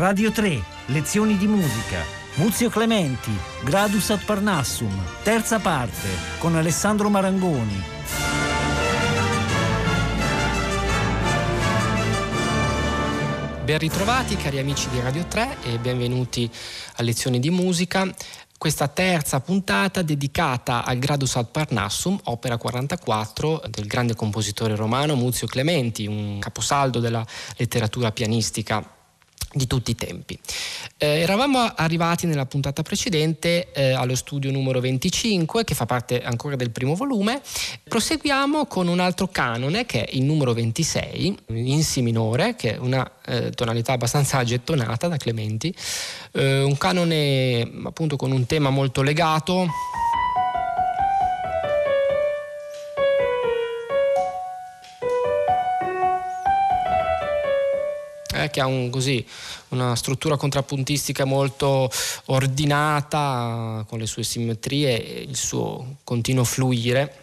Radio 3, lezioni di musica. Muzio Clementi, Gradus ad Parnassum, terza parte, con Alessandro Marangoni. Ben ritrovati cari amici di Radio 3 e benvenuti a lezioni di musica questa terza puntata dedicata al Gradus ad Parnassum, opera 44 del grande compositore romano Muzio Clementi, un caposaldo della letteratura pianistica di tutti i tempi. Eh, eravamo arrivati nella puntata precedente eh, allo studio numero 25 che fa parte ancora del primo volume. Proseguiamo con un altro canone che è il numero 26 in Si minore, che è una eh, tonalità abbastanza gettonata da Clementi, eh, un canone appunto con un tema molto legato eh, che ha un, così, una struttura contrappuntistica molto ordinata, con le sue simmetrie e il suo continuo fluire.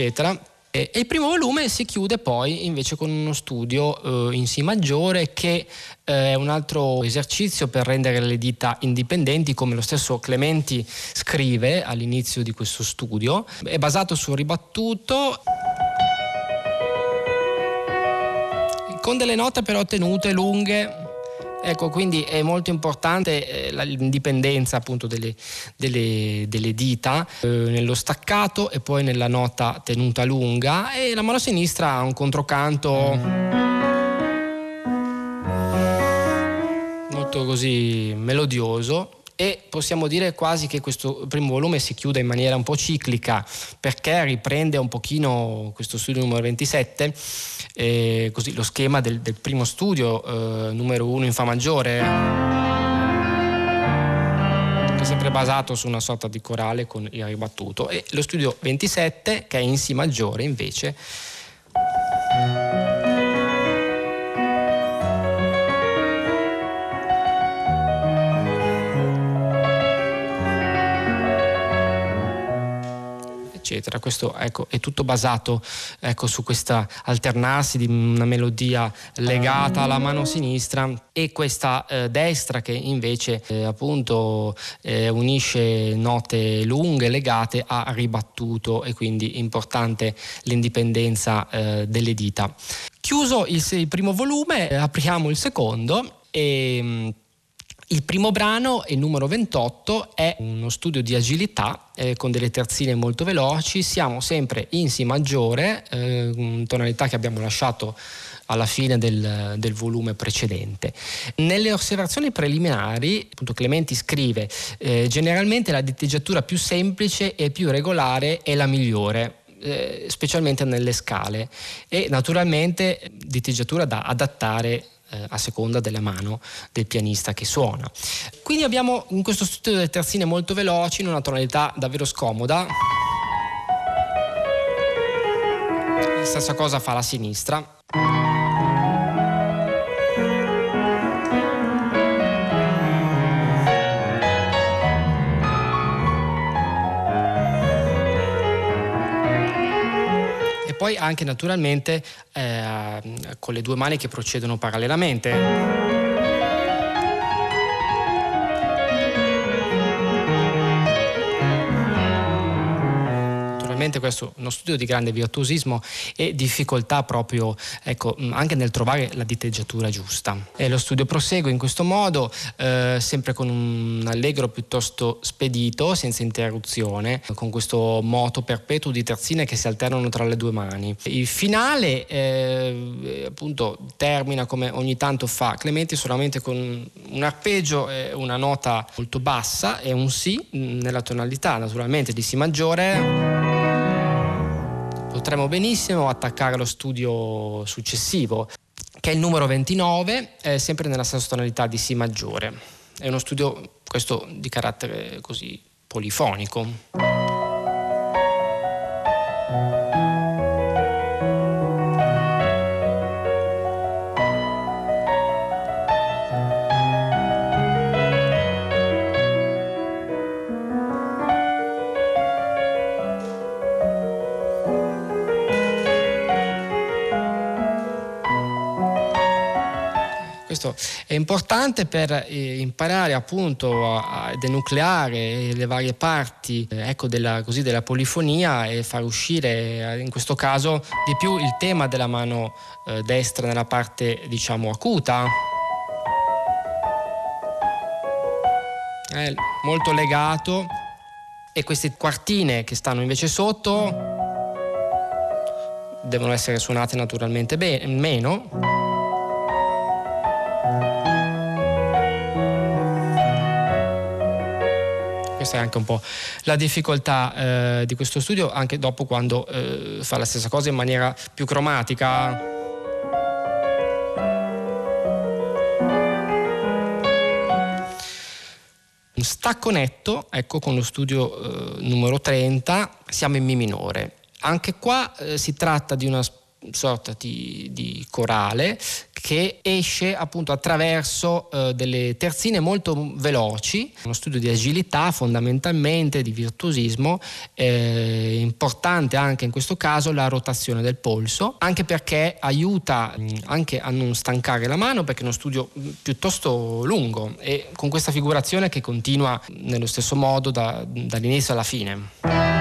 Eccetera. E il primo volume si chiude poi invece con uno studio eh, in Si maggiore che eh, è un altro esercizio per rendere le dita indipendenti, come lo stesso Clementi scrive all'inizio di questo studio. È basato sul ribattuto. Con delle note però tenute lunghe Ecco, quindi è molto importante eh, l'indipendenza appunto delle, delle, delle dita eh, nello staccato e poi nella nota tenuta lunga. E la mano sinistra ha un controcanto. Molto così melodioso e possiamo dire quasi che questo primo volume si chiude in maniera un po' ciclica perché riprende un pochino questo studio numero 27 eh, così, lo schema del, del primo studio eh, numero 1 in Fa maggiore. Che è sempre basato su una sorta di corale con il ribattuto. E lo studio 27 che è in Si maggiore invece eccetera. Questo ecco, è tutto basato ecco, su questa alternarsi di una melodia legata alla mano sinistra e questa eh, destra che invece eh, appunto eh, unisce note lunghe legate a ribattuto e quindi importante l'indipendenza eh, delle dita. Chiuso il, il primo volume, apriamo il secondo e mm, il primo brano, il numero 28, è uno studio di agilità eh, con delle terzine molto veloci. Siamo sempre in Si maggiore, eh, tonalità che abbiamo lasciato alla fine del, del, volume precedente. Nelle osservazioni preliminari, appunto Clementi scrive, eh, generalmente la diteggiatura più semplice e più regolare è la migliore. Eh, specialmente nelle scale e naturalmente diteggiatura da adattare eh, a seconda della mano del pianista che suona. Quindi abbiamo in questo studio delle terzine molto veloci, in una tonalità davvero scomoda. La stessa cosa fa la sinistra. Poi anche naturalmente eh, con le due mani che procedono parallelamente. Naturalmente questo è uno studio di grande virtuosismo e difficoltà proprio ecco, anche nel trovare la diteggiatura giusta. E lo studio prosegue in questo modo, eh, sempre con un allegro piuttosto spedito, senza interruzione, con questo moto perpetuo di terzine che si alternano tra le due mani. Il finale eh, appunto termina come ogni tanto fa Clementi solamente con un arpeggio e una nota molto bassa e un Si nella tonalità naturalmente di Si maggiore potremmo benissimo attaccare lo studio successivo, che è il numero 29, eh, sempre nella stessa tonalità di Si maggiore. È uno studio, questo, di carattere così polifonico. Questo è importante per eh, imparare appunto a, denucleare le varie parti eh, ecco, della, così, della, polifonia e far uscire in questo caso di più il tema della mano eh, destra nella parte diciamo acuta. È molto legato e queste quartine che stanno invece sotto devono essere suonate naturalmente bene, meno. Questa è anche un po' la difficoltà eh, di questo studio, anche dopo quando eh, fa la stessa cosa in maniera più cromatica. Stacco netto, ecco con lo studio eh, numero 30, siamo in Mi minore. Anche qua eh, si tratta di una sorta di, di, corale che esce appunto attraverso eh, delle terzine molto veloci, uno studio di agilità fondamentalmente, di virtuosismo, eh, importante anche in questo caso la rotazione del polso, anche perché aiuta mh, anche a non stancare la mano perché è uno studio piuttosto lungo e con questa figurazione che continua nello stesso modo da, dall'inizio alla fine.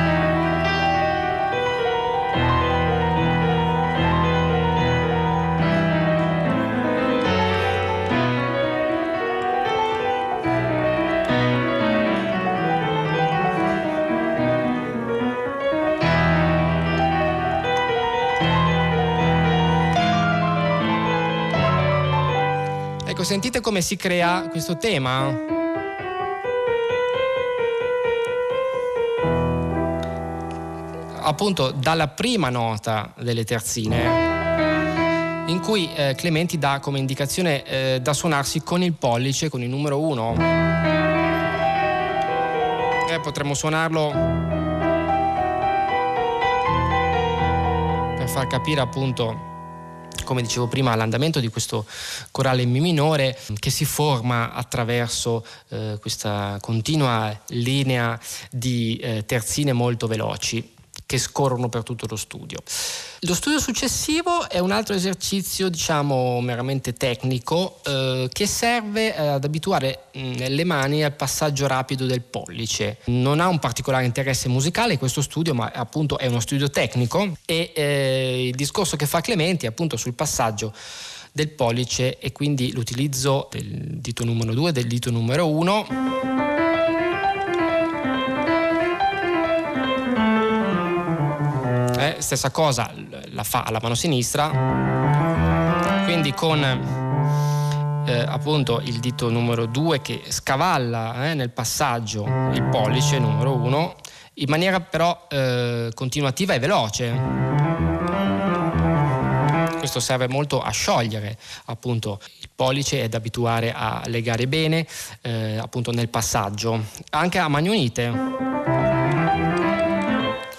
Sentite come si crea questo tema? Appunto dalla prima nota delle terzine in cui eh, Clementi dà come indicazione eh, da suonarsi con il pollice, con il numero 1. Eh, potremmo suonarlo per far capire appunto come dicevo prima, l'andamento di questo corale in Mi minore che si forma attraverso eh, questa continua linea di eh, terzine molto veloci che scorrono per tutto lo studio. Lo studio successivo è un altro esercizio, diciamo, meramente tecnico, eh, che serve eh, ad abituare mh, mm, le mani al passaggio rapido del pollice. Non ha un particolare interesse musicale questo studio, ma appunto è uno studio tecnico e eh, il discorso che fa Clementi è appunto sul passaggio del pollice e quindi l'utilizzo del dito numero 2 e del dito numero 1 eh, stessa cosa la fa alla mano sinistra, quindi con eh, appunto il dito numero 2 che scavalla eh, nel passaggio il pollice numero 1 in maniera però eh, continuativa e veloce. Questo serve molto a sciogliere appunto il pollice ed abituare a legare bene eh, appunto nel passaggio, anche a mani unite,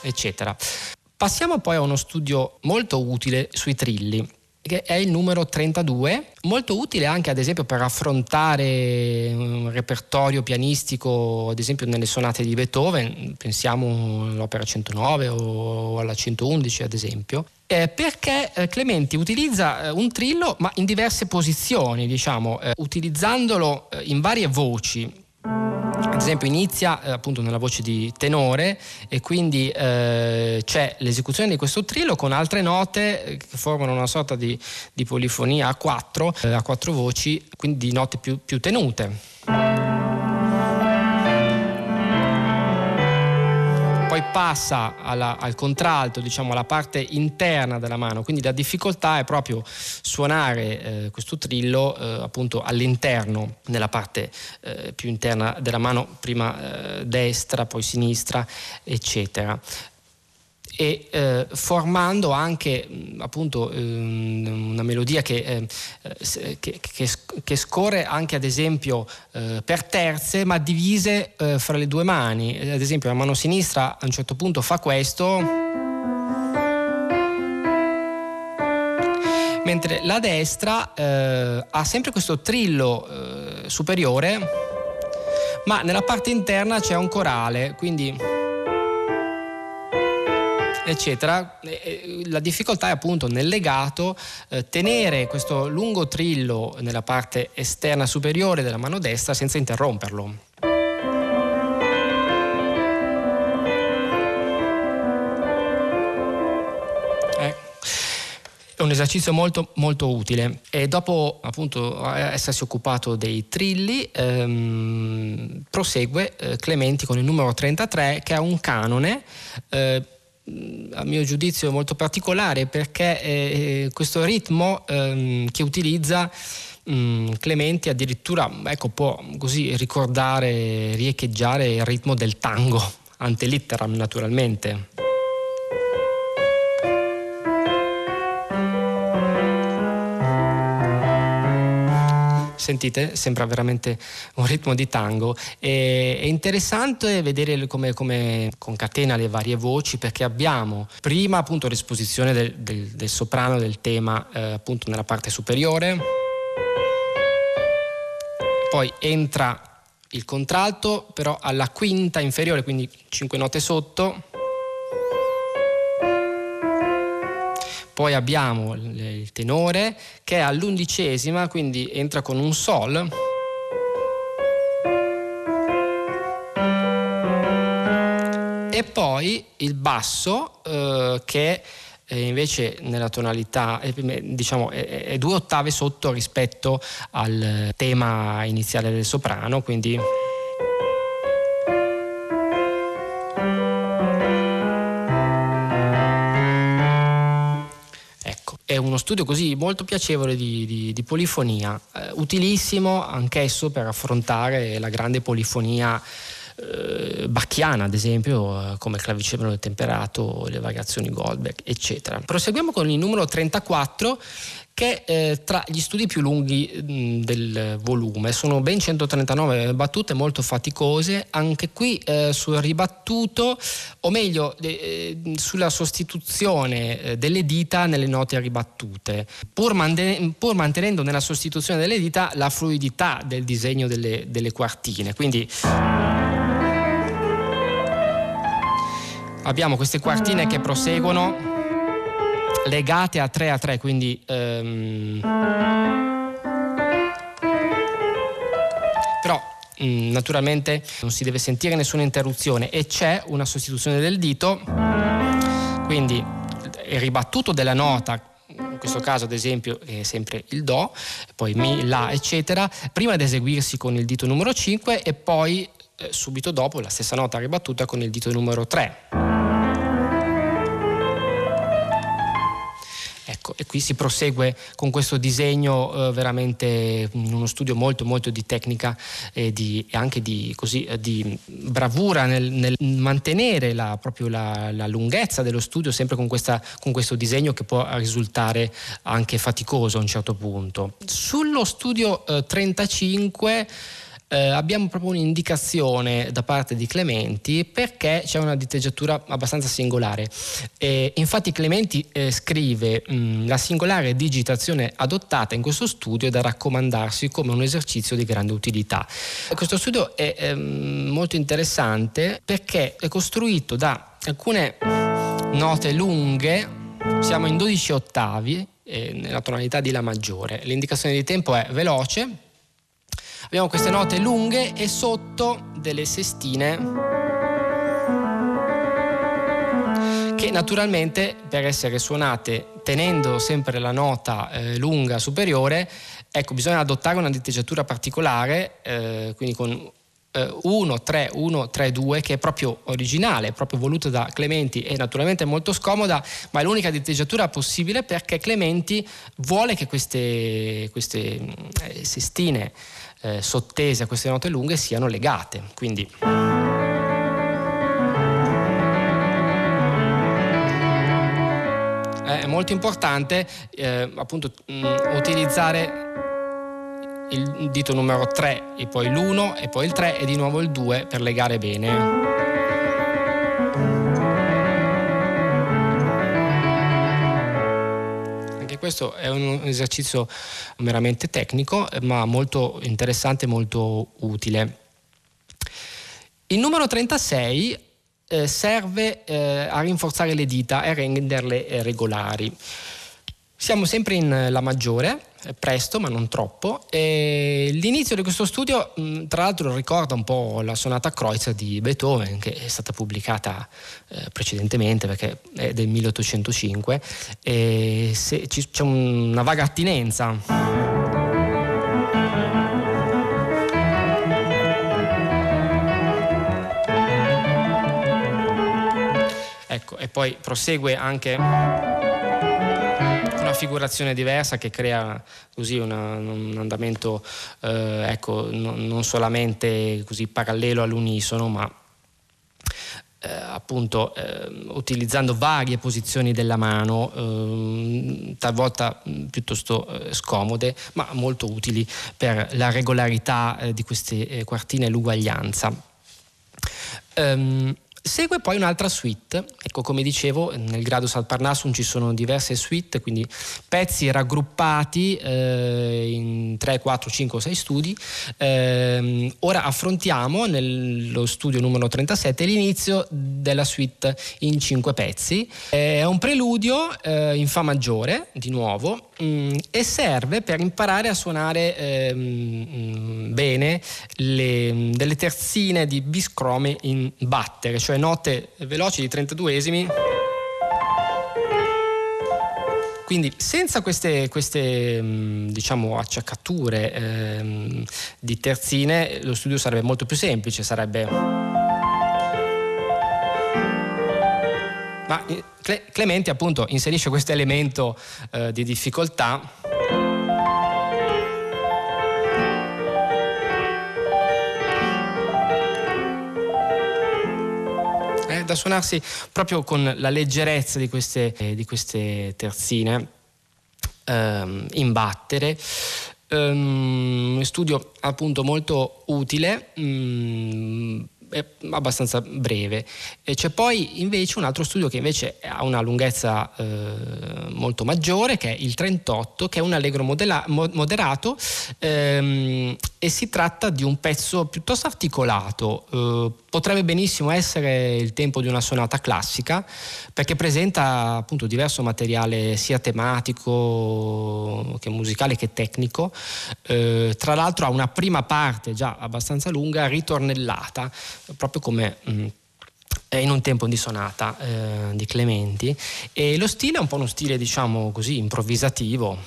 eccetera. Passiamo poi a uno studio molto utile sui trilli che è il numero 32, molto utile anche ad esempio per affrontare un repertorio pianistico, ad esempio nelle sonate di Beethoven, pensiamo all'opera 109 o alla 111 ad esempio, eh, perché eh, Clementi utilizza eh, un trillo ma in diverse posizioni, diciamo, eh, utilizzandolo eh, in varie voci ad esempio inizia eh, appunto nella voce di tenore e quindi eh, c'è l'esecuzione di questo trillo con altre note eh, che formano una sorta di, di polifonia a quattro, eh, a quattro voci, quindi note più, più tenute. Poi passa alla, al contralto, diciamo alla parte interna della mano, quindi la difficoltà è proprio suonare eh, questo trillo eh, appunto all'interno, nella parte eh, più interna della mano, prima eh, destra, poi sinistra, eccetera e eh, formando anche appunto eh, una melodia che, eh, che, che, che, scorre anche ad esempio eh, per terze ma divise eh, fra le due mani. Ad esempio la mano sinistra a un certo punto fa questo. Mentre la destra eh, ha sempre questo trillo superiore ma nella parte interna c'è un corale quindi eccetera. La difficoltà è appunto nel legato eh, tenere questo lungo trillo nella parte esterna superiore della mano destra senza interromperlo. È un esercizio molto, molto utile e dopo appunto essersi occupato dei trilli ehm, prosegue eh, Clementi con il numero 33 che ha un canone eh, a mio giudizio molto particolare perché eh, questo ritmo ehm, che utilizza mm, Clementi addirittura ecco, può così ricordare, riecheggiare il ritmo del tango, ante litteram naturalmente. Sentite, sembra veramente un ritmo di tango. E, è interessante vedere come, come, concatena le varie voci perché abbiamo prima appunto l'esposizione del, del, del soprano del tema eh, appunto nella parte superiore, poi entra il contralto però alla quinta inferiore, quindi 5 note sotto Poi abbiamo il tenore che è all'undicesima, quindi entra con un sol. E poi il basso eh, che eh, invece nella tonalità eh, diciamo è, è due ottave sotto rispetto al tema iniziale del soprano, quindi uno studio così molto piacevole di, di, di polifonia, eh, utilissimo anch'esso per affrontare la grande polifonia eh, bacchiana, ad esempio, eh, come il clavicembalo temperato, le variazioni Goldberg, eccetera. Proseguiamo con il numero 34 che eh, tra gli studi più lunghi mh, del volume. Sono ben 139 battute molto faticose, anche qui eh, sul ribattuto, o meglio eh, sulla sostituzione eh, delle dita nelle note ribattute, pur, mande- pur, mantenendo nella sostituzione delle dita la fluidità del disegno delle, delle quartine. Quindi abbiamo queste quartine che proseguono legate a 3 a 3, quindi ehm, però mh, mm, naturalmente non si deve sentire nessuna interruzione e c'è una sostituzione del dito, quindi il ribattuto della nota in questo caso ad esempio è sempre il Do, poi Mi, La, eccetera, prima di eseguirsi con il dito numero 5 e poi eh, subito dopo la stessa nota ribattuta con il dito numero 3. Ecco, e qui si prosegue con questo disegno eh, veramente in uno studio molto molto di tecnica e, di, e anche di, così, eh, di bravura nel, nel mantenere la, proprio la, la, lunghezza dello studio sempre con, questa, con questo disegno che può risultare anche faticoso a un certo punto. Sullo studio eh, 35 eh, abbiamo proprio un'indicazione da parte di Clementi perché c'è una diteggiatura abbastanza singolare. Eh, infatti Clementi eh, scrive mh, la singolare digitazione adottata in questo studio è da raccomandarsi come un esercizio di grande utilità. Questo studio è ehm, molto interessante perché è costruito da alcune note lunghe, siamo in 12 ottavi eh, nella tonalità di La maggiore. L'indicazione di tempo è veloce, Abbiamo queste note lunghe e sotto delle sestine che naturalmente per essere suonate tenendo sempre la nota eh, lunga superiore, ecco, bisogna adottare una diteggiatura particolare, eh, quindi con 1, 3, 1, 3, 2 che è proprio originale, proprio voluta da Clementi e naturalmente molto scomoda, ma è l'unica diteggiatura possibile perché Clementi vuole che queste, queste eh, sestine eh, sottese a queste note lunghe siano legate. Quindi è molto importante eh, appunto mh, mm, utilizzare il dito numero 3 e poi l'1 e poi il 3 e di nuovo il 2 per legare bene. Questo è un esercizio meramente tecnico, ma molto interessante e molto utile. Il numero 36 eh, serve eh, a rinforzare le dita e a renderle eh, regolari. Siamo sempre in eh, La maggiore, presto ma non troppo. E l'inizio di questo studio, tra l'altro, ricorda un po' la sonata Kreutzer di Beethoven, che è stata pubblicata eh, precedentemente perché è del 1805, e se, c'è una vaga attinenza. Ecco, e poi prosegue anche una figurazione diversa che crea così una, un andamento eh, ecco, no, non solamente così parallelo all'unisono, ma eh, appunto eh, utilizzando varie posizioni della mano, eh, talvolta piuttosto scomode, ma molto utili per la regolarità eh, di queste eh, quartine e l'uguaglianza. Um, Segue poi un'altra suite, ecco come dicevo nel grado Sal Parnassum ci sono diverse suite, quindi pezzi raggruppati eh, in 3, 4, 5 6 studi. Eh, ora affrontiamo nello studio numero 37 l'inizio della suite in 5 pezzi. È un preludio eh, in Fa maggiore, di nuovo, mh, mm, e serve per imparare a suonare ehm, bene le, delle terzine di biscrome in battere, cioè note veloci di 32esimi. Quindi senza queste, queste mm, diciamo, acciaccature ehm, di terzine lo studio sarebbe molto più semplice, sarebbe... Ma eh, Clementi appunto inserisce questo elemento eh, di difficoltà da suonarsi proprio con la leggerezza di queste, eh, di queste terzine ehm, in battere. Um, studio appunto molto utile. Um, abbastanza breve. E c'è poi invece un altro studio che invece ha una lunghezza eh, molto maggiore, che è il 38, che è un allegro modela- moderato ehm, e si tratta di un pezzo piuttosto articolato. Eh, potrebbe benissimo essere il tempo di una sonata classica perché presenta appunto diverso materiale sia tematico che musicale che tecnico. Eh, tra l'altro ha una prima parte già abbastanza lunga, ritornellata, proprio come mh, mm, in un tempo di sonata eh, di Clementi e lo stile è un po' uno stile diciamo così improvvisativo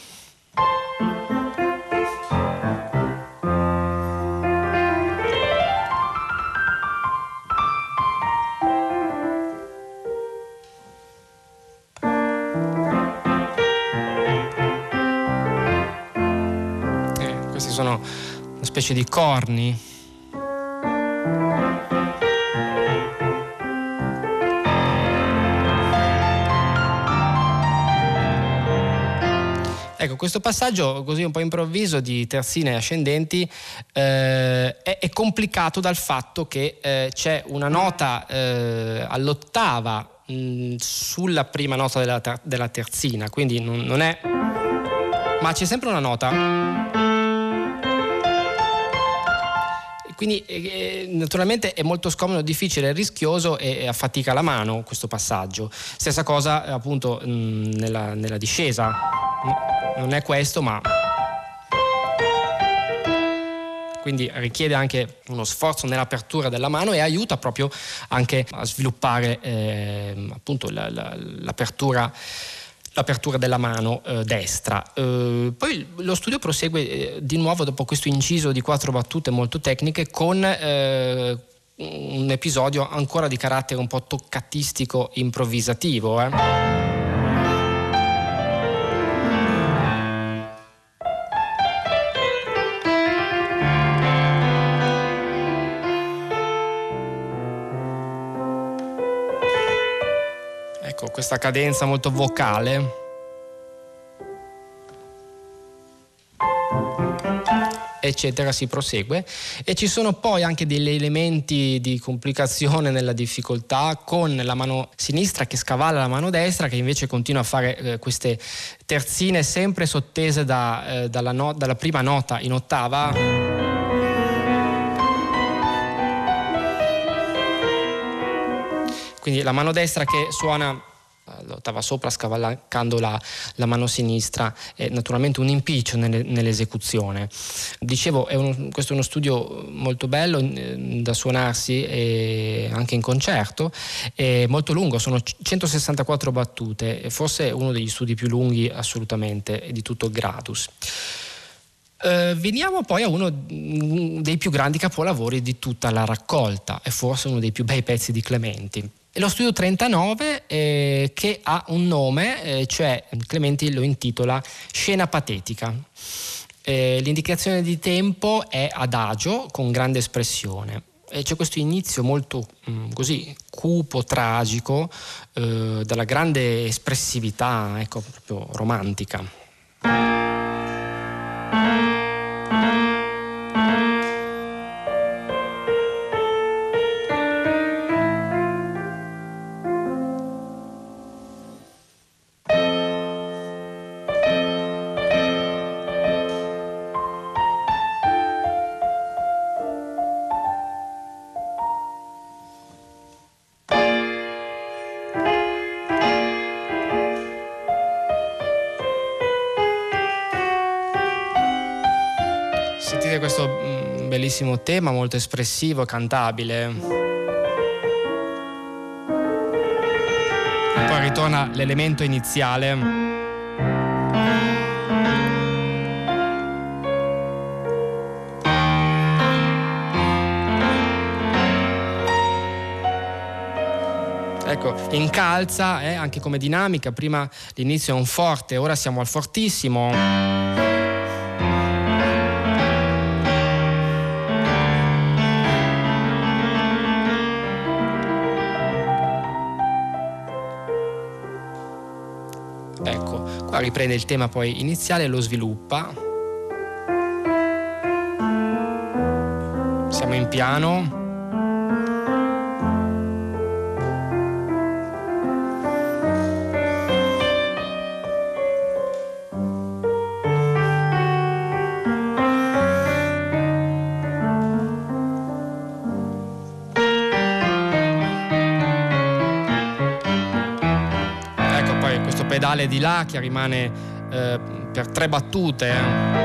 sono una specie di corni. Ecco, questo passaggio così un po' improvviso di terzine ascendenti eh, è, è, complicato dal fatto che eh, c'è una nota eh, all'ottava sulla prima nota della, ter- della terzina, quindi non, non è... ma c'è sempre una nota quindi eh, naturalmente è molto scomodo, difficile, rischioso e, affatica la mano questo passaggio. Stessa cosa appunto mh, nella, nella discesa non è questo, ma quindi richiede anche uno sforzo nell'apertura della mano e aiuta proprio anche a sviluppare eh, appunto la, la, l'apertura l'apertura della mano eh, destra. Eh, poi lo studio prosegue eh, di nuovo dopo questo inciso di quattro battute molto tecniche con eh, un episodio ancora di carattere un po' toccatistico improvvisativo. Questa cadenza molto vocale. eccetera, si prosegue e ci sono poi anche degli elementi di complicazione nella difficoltà con la mano sinistra che scavalla la mano destra che invece continua a fare eh, queste terzine sempre sottese da, eh, dalla, no- dalla prima nota in ottava. quindi la mano destra che suona l'ottava sopra scavalcando la, la, mano sinistra è naturalmente un impiccio nelle, nell'esecuzione. Dicevo, è un, questo è uno studio molto bello eh, da suonarsi anche in concerto, è molto lungo, sono 164 battute, forse uno degli studi più lunghi assolutamente di tutto Gradus. Uh, veniamo poi a uno dei più grandi capolavori di tutta la raccolta, e forse uno dei più bei pezzi di Clementi. Lo studio 39 eh, che ha un nome, eh, cioè Clementi lo intitola Scena patetica. Eh, l'indicazione di tempo è adagio con grande espressione. E c'è questo inizio molto mh, mm, così cupo, tragico, eh, dalla grande espressività, ecco, proprio romantica. Bellissimo tema, molto espressivo, cantabile. Poi ritorna l'elemento iniziale. Ecco, incalza eh, anche come dinamica, prima l'inizio è un forte, ora siamo al fortissimo. Riprende il tema poi iniziale lo sviluppa. Siamo in piano. Pedale di là che rimane eh, per tre battute.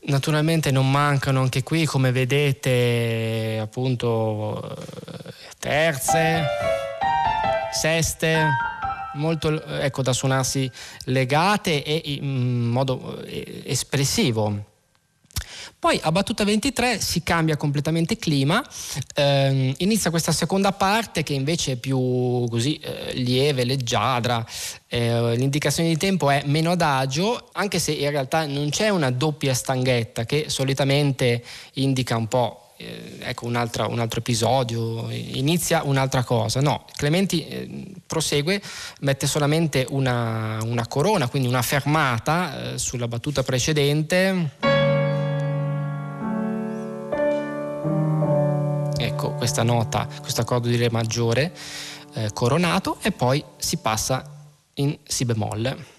Naturalmente non mancano anche qui, come vedete, appunto terze seste molto ecco, da suonarsi legate e in modo eh, espressivo. Poi a battuta 23 si cambia completamente clima, eh, inizia questa seconda parte che invece è più così eh, lieve, leggiadra, eh, l'indicazione di tempo è meno adagio, anche se in realtà non c'è una doppia stanghetta che solitamente indica un po' eh, ecco un altro, un altro, episodio, inizia un'altra cosa. No, Clementi eh, prosegue, mette solamente una, una, corona, quindi una fermata eh, sulla battuta precedente. Ecco questa nota, questo accordo di Re maggiore eh, coronato e poi si passa in Si bemolle.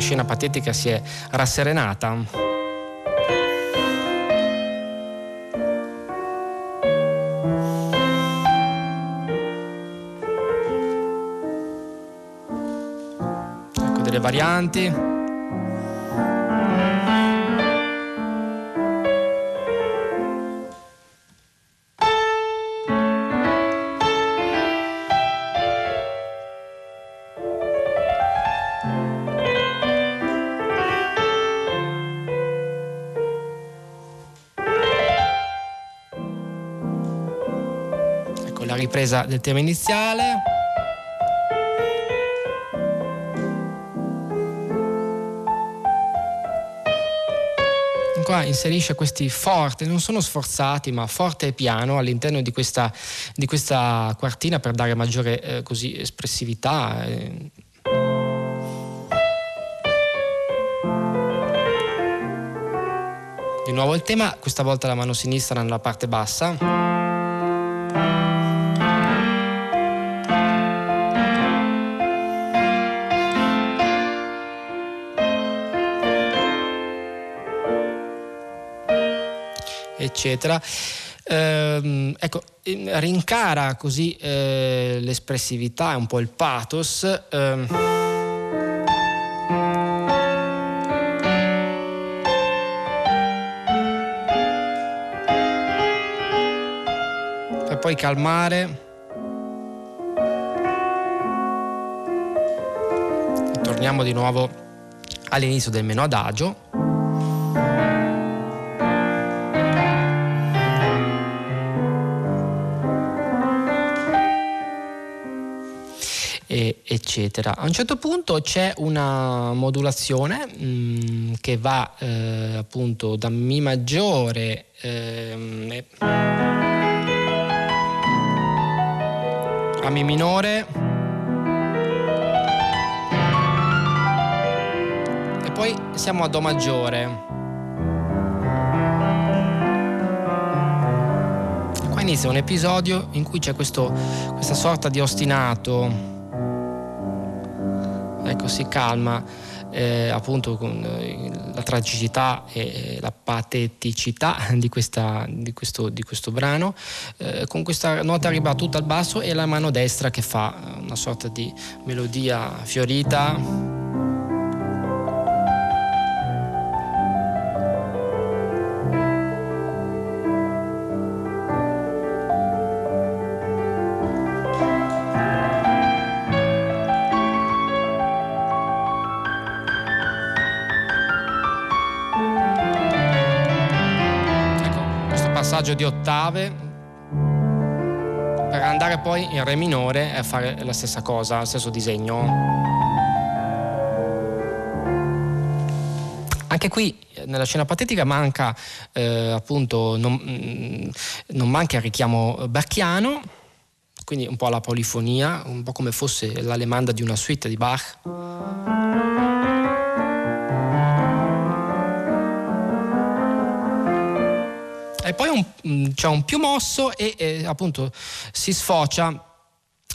Scena patetica si è rasserenata. Ecco delle varianti. Ripresa del tema iniziale. qua inserisce questi forti, non sono sforzati, ma forte e piano all'interno di questa, di questa quartina per dare maggiore eh, così, espressività. Eh. Di nuovo il tema, questa volta la mano sinistra nella parte bassa. Eccetera. Eh, ecco, rincara così eh, l'espressività un po' il pathos. Eh, poi calmare. Torniamo di nuovo all'inizio del meno adagio. Eccetera. A un certo punto c'è una modulazione mh, mm, che va eh, appunto da Mi maggiore eh, a Mi minore e poi siamo a Do maggiore. Qua inizia un episodio in cui c'è questo, questa sorta di ostinato si calma eh, appunto con eh, la tragicità e la pateticità di, questa, di, questo, di questo, brano, eh, con questa nota ribattuta al basso e la mano destra che fa una sorta di melodia fiorita. Di ottave per andare poi in Re minore e fare la stessa cosa, lo stesso disegno. Anche qui nella scena patetica manca eh, appunto, non, mm, non, manca il richiamo bacchiano, quindi un po' la polifonia, un po' come fosse l'alemanda di una suite di Bach. E poi un, mm, c'è un più mosso e eh, appunto si sfocia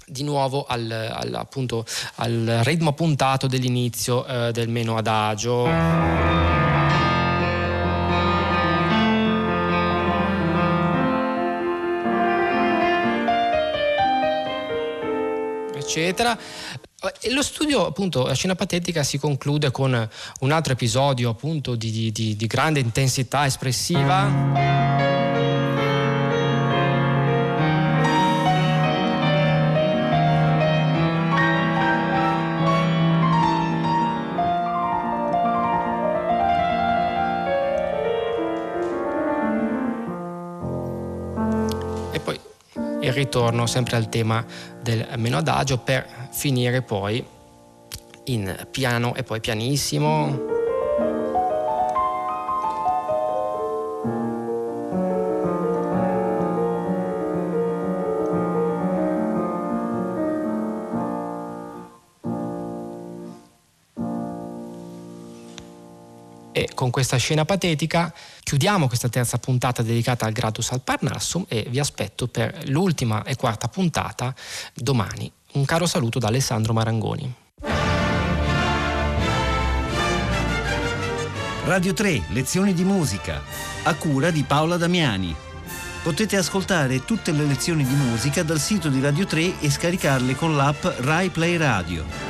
di nuovo al, al, appunto, al ritmo puntato dell'inizio eh, del meno adagio. eccetera. E lo studio, appunto, la scena patetica si conclude con un altro episodio appunto di, di, di grande intensità espressiva. Il ritorno sempre al tema del meno adagio per finire poi in piano e poi pianissimo. E con questa scena patetica chiudiamo questa terza puntata dedicata al Gradus al Parnassum e vi aspetto per l'ultima e quarta puntata domani. Un caro saluto da Alessandro Marangoni. Radio 3, lezioni di musica, a cura di Paola Damiani. Potete ascoltare tutte le lezioni di musica dal sito di Radio 3 e scaricarle con l'app Rai Play Radio.